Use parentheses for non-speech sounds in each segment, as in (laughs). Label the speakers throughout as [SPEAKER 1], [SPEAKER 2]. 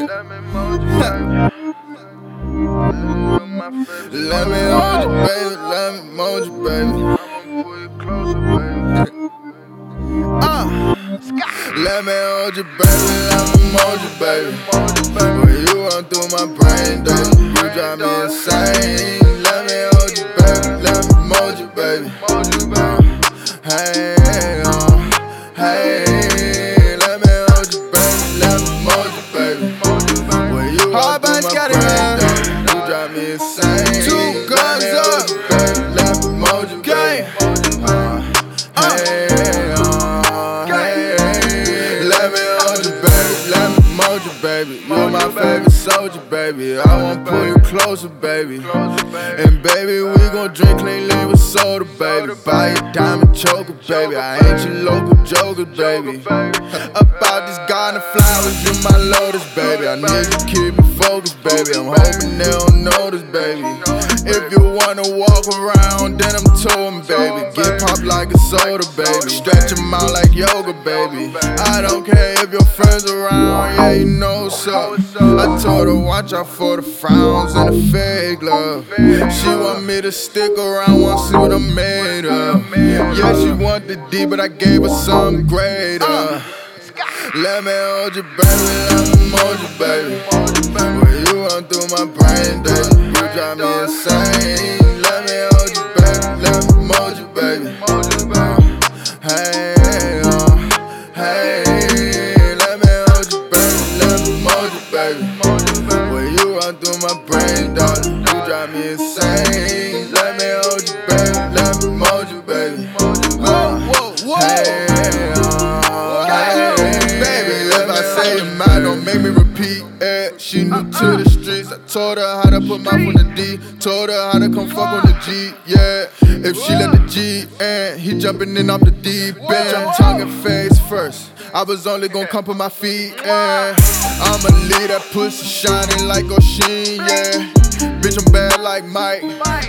[SPEAKER 1] Let me
[SPEAKER 2] hold you, baby. Let me mold you, baby. Uh. Let me hold you, baby. Let me mold you, baby. When you run through my brain, baby, you drive me insane. You, baby. Let me mold you, baby. Let me promote baby. You're my favorite soldier, baby. I wanna pull you closer, baby. And baby, we gon' drink clean lean with soda, baby. Buy a diamond choker, baby. I ain't your local joker, baby. About (laughs) these garden flowers, you my lotus, baby. I need to keep me focused, baby. I'm hoping they don't notice, baby. If you wanna walk around, then I'm towing, baby. Get popped like a soda, baby. Stretch 'em out like yoga, baby. I don't care if your friends around, yeah, you know what's up. I told her, watch out for the frowns and the fake love. She want me to stick around, want to see what I'm made of. Yeah, she want the D, but I gave her something greater. Let me hold you, baby. Let me mold you, baby. When you run through my brain, baby, you drive me insane. Let me hold you, baby. Let me mold you, baby. Hey, uh, hey, let me hold you, baby. Let me mold you, baby. When you run through my brain, darling, you drive me insane. Let me hold you, baby. Let me mold you, baby.
[SPEAKER 3] Whoa.
[SPEAKER 2] Hey, make me repeat it. She new to the uh-uh. streets. I told her how to put mouth on the D. Told her how to come fuck on the G. Yeah, if she let the G in, he jumping in off the D. Bitch, I'm talking face first. I was only gonna come put my feet in. I'ma leave that pussy shining like O'Sheen, yeah. Bitch, I'm bad like Mike,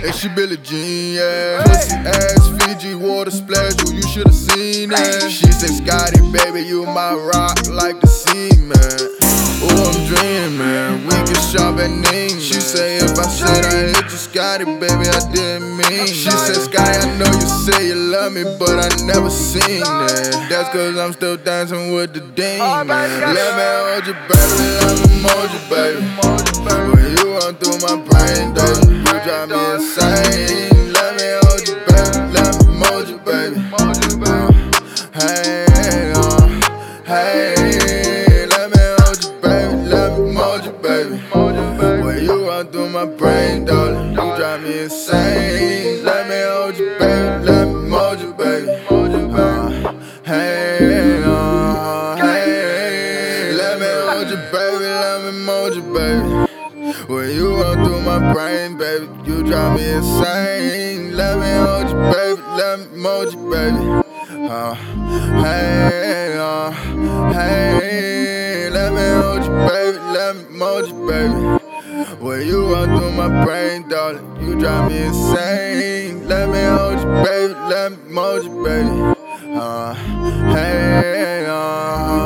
[SPEAKER 2] and she Billie Jean, yeah. Pussy ass Fiji water splash, oh, you should've seen it. She said, Scotty, baby, you my rock like the sea, man. Oh, I'm dreaming, we can shop at Ning. She say, if I said I hit you, Scotty, baby, I didn't mean. She said, Scotty, I know you say you love me, but I never seen it. That's cause I'm still dancing with the demon. Let me hold you, baby, let me mold you, baby. When you run through my brain, baby, you drive me insane. Insane. Let me hold you, baby, let me mold you, baby.
[SPEAKER 1] Uh,
[SPEAKER 2] hey, uh, hey, let me hold you, baby, let me mold you, baby. When you run through my brain, baby, you drive me insane. Let me hold you, baby, let me mold you, baby. Uh, hey, uh, hey, let me hold you, baby, let me mold you, baby. When you run through my brain, darling, you drive me insane. Let me hold you, baby, let me mold you, baby. Uh, hey, uh.